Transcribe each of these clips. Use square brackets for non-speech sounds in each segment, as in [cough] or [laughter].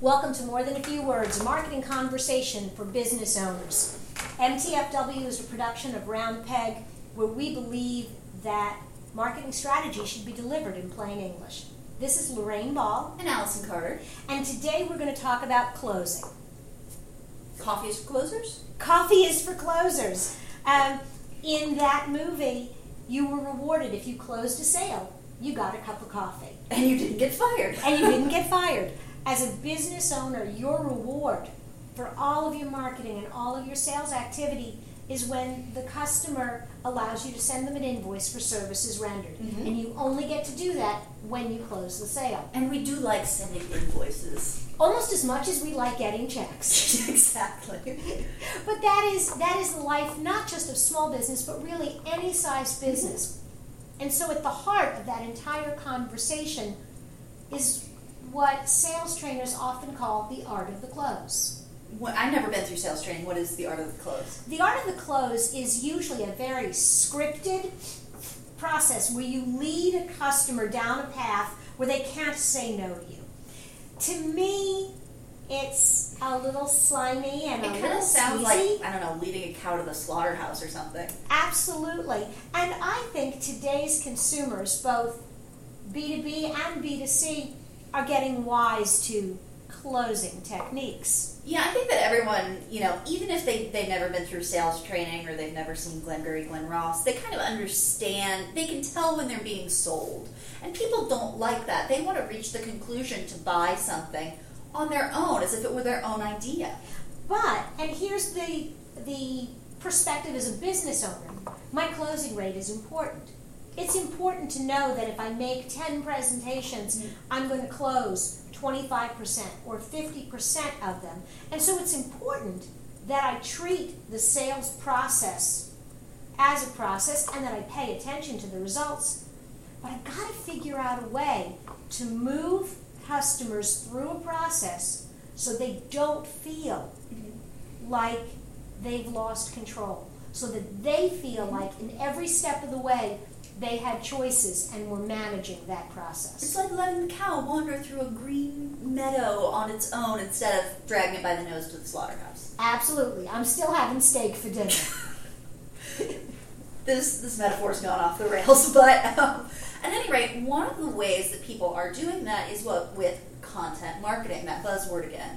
Welcome to More Than a Few Words, a marketing conversation for business owners. MTFW is a production of Round Peg where we believe that marketing strategy should be delivered in plain English. This is Lorraine Ball, And Allison Carter. and today we're going to talk about closing. Coffee is for closers? Coffee is for closers. Um, in that movie, you were rewarded if you closed a sale. You got a cup of coffee. And you didn't get fired. and you didn't [laughs] get fired. As a business owner, your reward for all of your marketing and all of your sales activity is when the customer allows you to send them an invoice for services rendered. Mhm. And you only get to do that when you close the sale. And we do like sending invoices. Almost as much as we like getting checks. [laughs] exactly. [laughs] But that is that is the life not just of small business, but really any size business. And so at the heart of that entire conversation is what sales trainers often call the art of the close. Well, I've never been through sales training. What is the art of the close? The art of the close is usually a very scripted process where you lead a customer down a path where they can't say no to you. To me, it's a little slimy and It kind of sounds sleazy. like, I don't know, leading a cow to the slaughterhouse or something. Absolutely. And I think today's consumers, both B2B and B2C, are getting wise to closing techniques. Yeah, I think that everyone, you know, even if they, they've never been through sales training or they've never seen Glengarry Glen Ross, they kind of understand, they can tell when they're being sold. And people don't like that. They want to reach the conclusion to buy something on their own, as if it were their own idea. But, and here's the, the perspective as a business owner my closing rate is important. It's important to know that if I make 10 presentations, I'm going to close 25% or 50% of them. And so it's important that I treat the sales process as a process and that I pay attention to the results. But I've got to figure out a way to move customers through a process so they don't feel mm-hmm. like they've lost control. So that they feel like in every step of the way they had choices and were managing that process. It's like letting the cow wander through a green meadow on its own instead of dragging it by the nose to the slaughterhouse. Absolutely. I'm still having steak for dinner. [laughs] This this metaphor's gone off the rails, [laughs] but um, at any rate, one of the ways that people are doing that is what with content marketing, that buzzword again.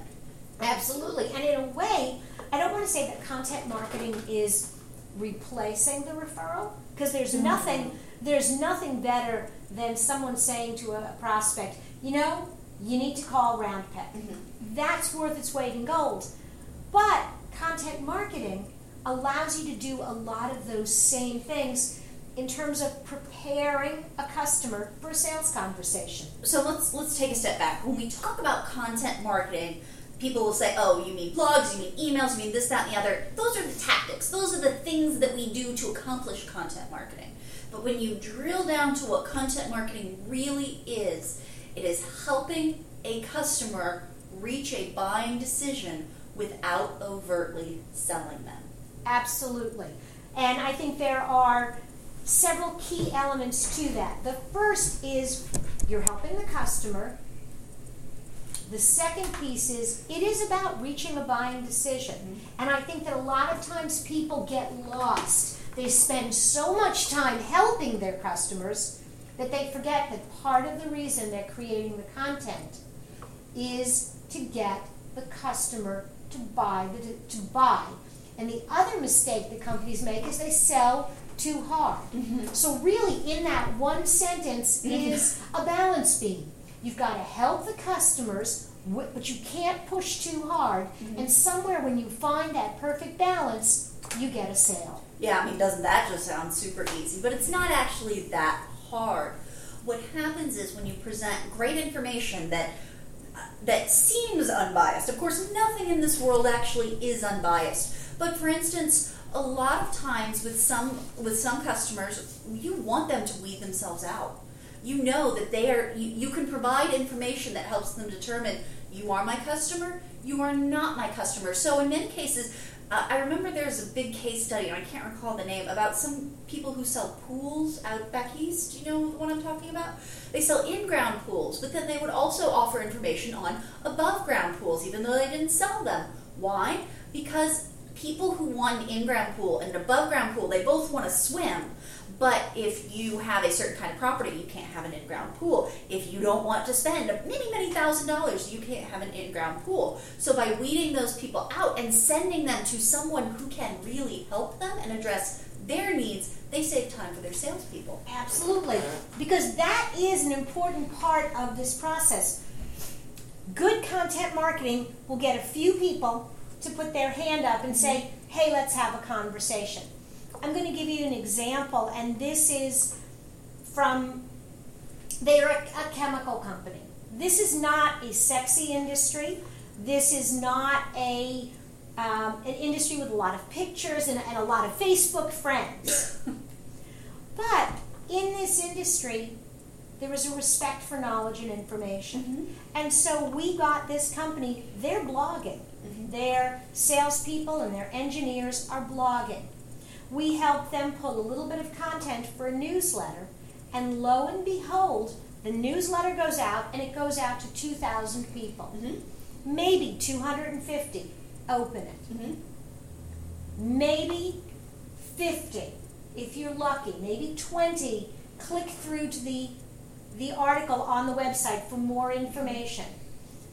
Absolutely. And in a way, I don't want to say that content marketing is replacing the referral because there's Mhm. nothing there's nothing better than someone saying to a prospect, you know, you need to call Round Peg. Mm-hmm. That's worth its weight in gold. But content marketing allows you to do a lot of those same things in terms of preparing a customer for a sales conversation. So let's let's take a step back. When we talk about content marketing, people will say, "Oh, you mean blogs, you mean emails, you mean this, that, and the other." Those are the tactics. Those are the things that we do to accomplish content marketing. But when you drill down to what content marketing really is, it is helping a customer reach a buying decision without overtly selling them. Absolutely. And I think there are several key elements to that. The first is you're helping the customer. The second piece is it is about reaching a buying decision. Mm-hmm. And I think that a lot of times people get lost. They spend so much time helping their customers that they forget that part of the reason they're creating the content is to get the customer to buy the, to buy. And the other mistake that companies make is they sell too hard. Mm-hmm. So really, in that one sentence mm-hmm. is a balance beam. You've got to help the customers, but you can't push too hard. Mm-hmm. And somewhere when you find that perfect balance, you get a sale. Yeah, I mean, doesn't that just sound super easy? But it's not actually that hard. What happens is when you present great information that uh, that seems unbiased. Of course, nothing in this world actually is unbiased. But for instance, a lot of times with some with some customers, you want them to weed themselves out. You know that they are you, you can provide information that helps them determine you are my customer, you are not my customer. So in many cases, uh, I remember there's a big case study, and I can't recall the name, about some people who sell pools out back east. Do you know what I'm talking about? They sell in ground pools, but then they would also offer information on above ground pools, even though they didn't sell them. Why? Because people who want an in ground pool and an above ground pool, they both want to swim. But if you have a certain kind of property, you can't have an in ground pool. If you don't want to spend many, many thousand dollars, you can't have an in ground pool. So by weeding those people out and sending them to someone who can really help them and address their needs, they save time for their salespeople. Absolutely. Because that is an important part of this process. Good content marketing will get a few people to put their hand up and say, hey, let's have a conversation. I'm going to give you an example, and this is from they're a, a, chemical company. This is not a sexy industry. This is not a um, an industry with a lot of pictures and, and a lot of Facebook friends. [laughs] but in this industry, there is a respect for knowledge and information. Mm-hmm. And so we got this company, they're blogging. Mm-hmm. Their salespeople and their engineers are blogging we help them pull a little bit of content for a newsletter, and lo and behold, the newsletter goes out and it goes out to 2,000 people. Mm-hmm. Maybe 250 open it. Mm-hmm. Maybe 50, if you're lucky. Maybe 20 click through to the, the article on the website for more information.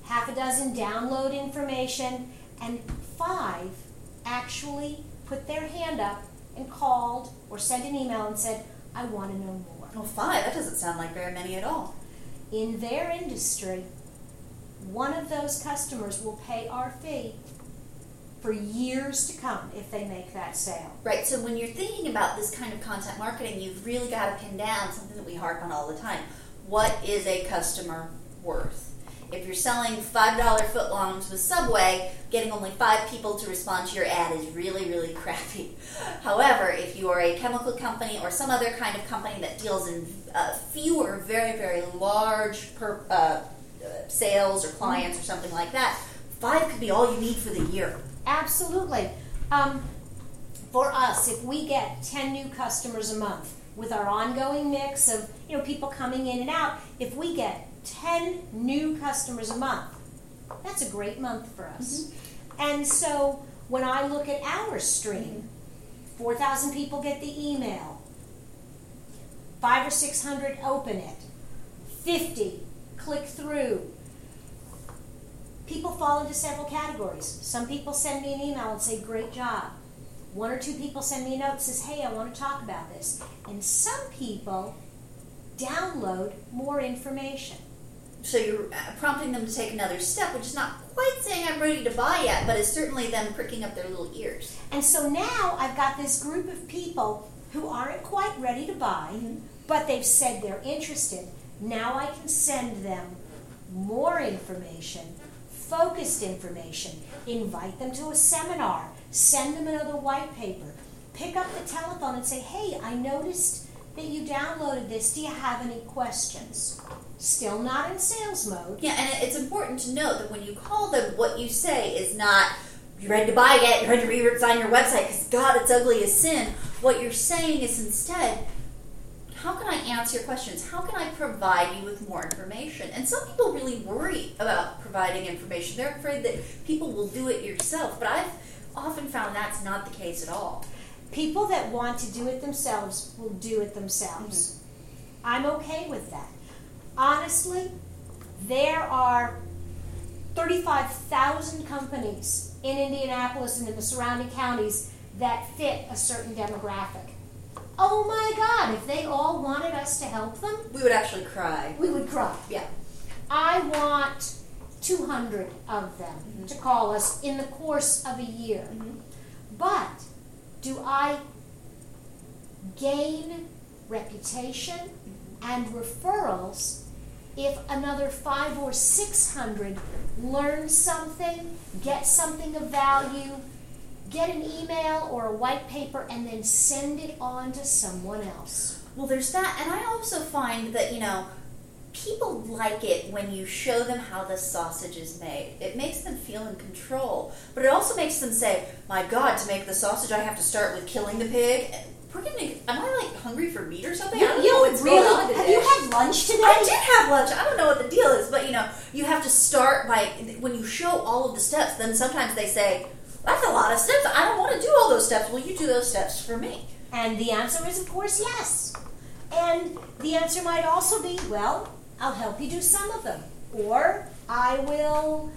Half a dozen download information, and five actually put their hand up and called or sent an email and said, I want to know more. Well, five, that doesn't sound like very many at all. In their industry, one of those customers will pay our fee for years to come if they make that sale. Right, so when you're thinking about this kind of content marketing, you've really got to pin down something that we harp on all the time. What is a customer worth? If you're selling $5 footlongs with Subway, getting only five people to respond to your ad is really, really [laughs] crappy. However, if you are a chemical company or some other kind of company that deals in uh, fewer, very, very large per, uh, sales or clients or something like that, five could be all you need for the year. Absolutely. Um, for us, if we get 10 new customers a month with our ongoing mix of you know people coming in and out, if we get 10 new customers a month. That's a great month for us. Mm-hmm. And so when I look at our stream, 4,000 people get the email, five or 600 open it, 50 click through. People fall into several categories. Some people send me an email and say, Great job. One or two people send me a note and says, Hey, I want to talk about this. And some people download more information. So you're uh, prompting them to take another step, which is not quite saying I'm ready to buy yet, but it's certainly them pricking up their little ears. And so now I've got this group of people who aren't quite ready to buy, mm-hmm. but they've said they're interested. Now I can send them more information, focused information, invite them to a seminar, send them another white paper, pick up the telephone and say, hey, I noticed that you downloaded this. Do you have any questions? Still not in sales mode. Yeah, and it's important to note that when you call them, what you say is not, you're ready to buy it, you're ready to redesign your website because God, it's ugly as sin. What you're saying is instead, how can I answer your questions? How can I provide you with more information? And some people really worry about providing information. They're afraid that people will do it yourself, but I've often found that's not the case at all. People that want to do it themselves will do it themselves. Mm-hmm. I'm okay with that. Honestly, there are 35,000 companies in Indianapolis and in the surrounding counties that fit a certain demographic. Oh my God, if they all wanted us to help them, we would actually cry. We would cry. Yeah. I want 200 of them mm-hmm. to call us in the course of a year. Mm-hmm. But do I gain reputation and referrals if another five or six hundred learn something, get something of value, get an email or a white paper, and then send it on to someone else? Well, there's that, and I also find that, you know, people like it when you show them how the sausage is made. It makes them feel in control, but it also makes them say, "My God, to make the sausage, I have to start with killing the pig." We're getting. Am I like hungry for meat or something? You, I don't you know what's going on really? today. Have you lunch today? I did have lunch. I don't know what the deal is, but you know, you have to start by when you show all of the steps. Then sometimes they say, "That's a lot of steps. I don't want to do all those steps." Will you do those steps for me. And the answer is, of course, yes. And the answer might also be, well, I'll help you do some of them. Or I will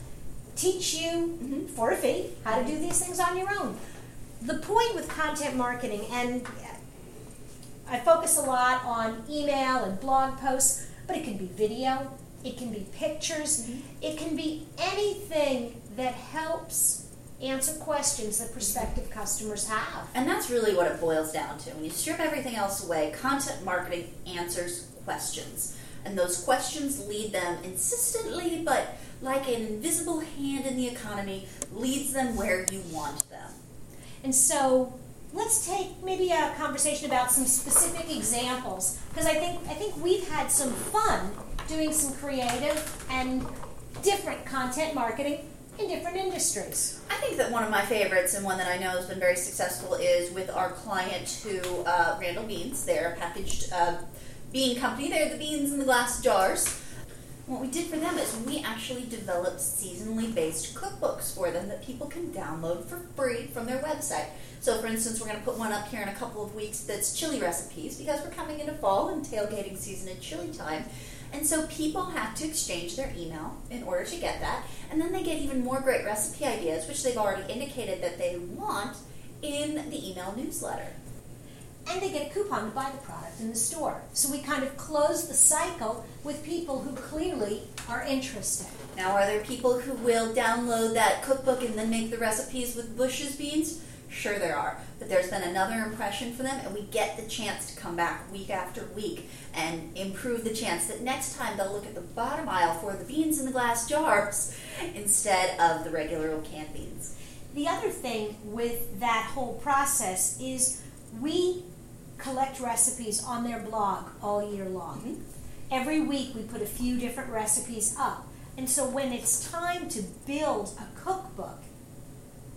teach you Mhm. for a fee how to do these things on your own. The point with content marketing, and I focus a lot on email and blog posts, but it can be video, it can be pictures, mm-hmm. it can be anything that helps answer questions that prospective mm-hmm. customers have. And that's really what it boils down to. When you strip everything else away, content marketing answers questions. And those questions lead them insistently, but like an invisible hand in the economy, leads them where you want them. And so let's take maybe a conversation about some specific examples because I think I think we've had some fun doing some creative and different content marketing in different industries. I think that one of my favorites and one that I know has been very successful is with our client who, uh, Randall Beans. They're a packaged uh, bean company. They're the beans in the glass jars. What we did for them is we actually developed seasonally based cookbooks for them that people can download for free from their website. So, for instance, we're going to put one up here in a couple of weeks that's chili recipes because we're coming into fall and tailgating season and chili time. And so people have to exchange their email in order to get that. And then they get even more great recipe ideas, which they've already indicated that they want in the email newsletter. And they get a coupon to buy the product in the store. So we kind of close the cycle with people who clearly are interested. Now, are there people who will download that cookbook and then make the recipes with Bush's beans? Sure, there are. But there's been another impression for them, and we get the chance to come back week after week and improve the chance that next time they'll look at the bottom aisle for the beans in the glass jars [laughs] instead of the regular old canned beans. The other thing with that whole process is we collect recipes on their blog all year long. Mhm. Every week we put a few different recipes up. And so when it's time to build a cookbook,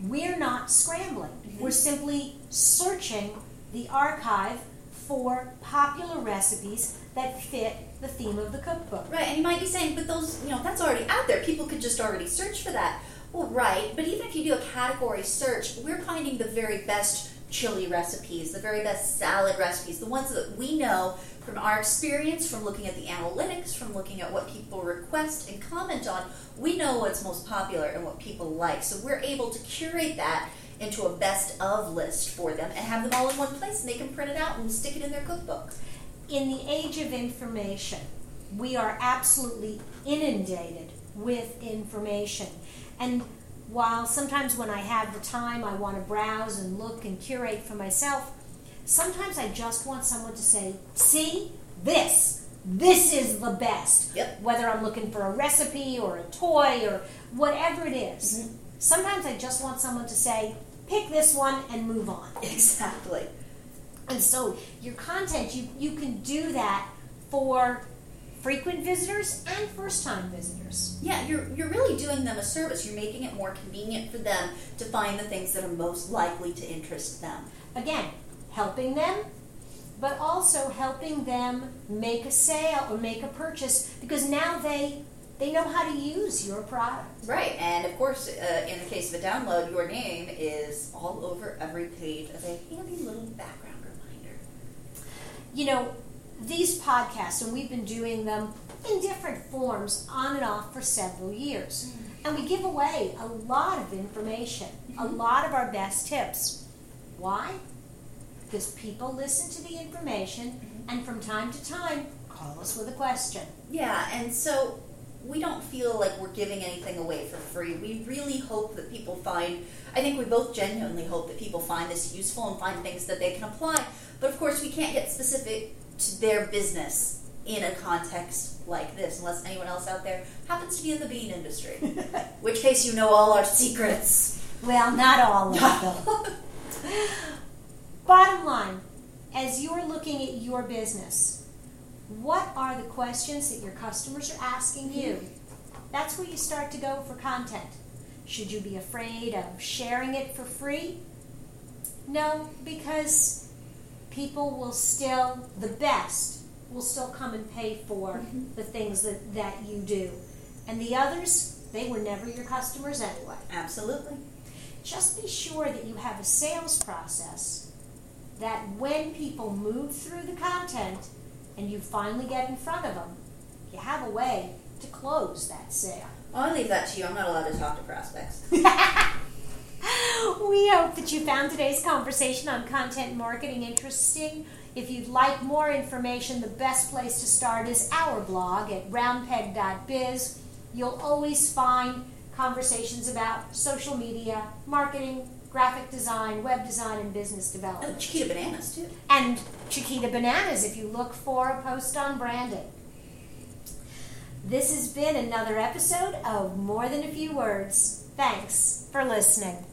we're not scrambling. Mhm. We're simply searching the archive for popular recipes that fit the theme of the cookbook. Right, and you might be saying, but those, you know, that's already out there. People could just already search for that. Well, right, but even if you do a category search, we're finding the very best chili recipes, the very best salad recipes, the ones that we know from our experience, from looking at the analytics, from looking at what people request and comment on, we know what's most popular and what people like. So we're able to curate that into a best of list for them and have them all in one place and they can print it out and stick it in their cookbook. In the age of information, we are absolutely inundated with information. And while sometimes when I have the time I want to browse and look and curate for myself, sometimes I just want someone to say, see, this, this is the best. Yep. Whether I'm looking for a recipe or a toy or whatever it is. Mhm. Sometimes I just want someone to say, pick this one and move on. [laughs] Exactly. And so your content, you, you can do that for frequent visitors and first time visitors. Yeah, you're, you're really doing them a service. You're making it more convenient for them to find the things that are most likely to interest them. Again, helping them, but also helping them make a sale or make a purchase because now they they know how to use your product. Right, and of course, uh, in the case of a download, your name is all over every page as a handy little background reminder. You know, these podcasts, and we've been doing them in different forms on and off for several years. And we give away a lot of information, a Mhm. lot of our best tips. Why? Because people listen to the information and from time to time call us with a question. Yeah, and so we don't feel like we're giving anything away for free. We really hope that people find, I think we both genuinely hope that people find this useful and find things that they can apply. But of course, we can't get specific to their business in a context like this unless anyone else out there happens to be in the bean industry. [laughs] In which case, you know all our secrets. Well, not all of them. [laughs] Bottom line, as you're looking at your business, What are the questions that your customers are asking you? That's where you start to go for content. Should you be afraid of sharing it for free? No, because people will still, the best, will still come and pay for Mhm. the things that, that you do. And the others, they were never your customers anyway. Absolutely. Just be sure that you have a sales process that when people move through the content and you finally get in front of them, you have a way to close that sale. I'll leave that to you. I'm not allowed to talk to prospects. [laughs] We hope that you found today's conversation on content marketing interesting. If you'd like more information, the best place to start is our blog at roundpeg.biz. You'll always find conversations about social media, marketing, graphic design, web design, and business development. Oh. Chiquita bananas too. And Chiquita Bananas if you look for a post on branding. This has been another episode of More Than a Few Words. Thanks for listening.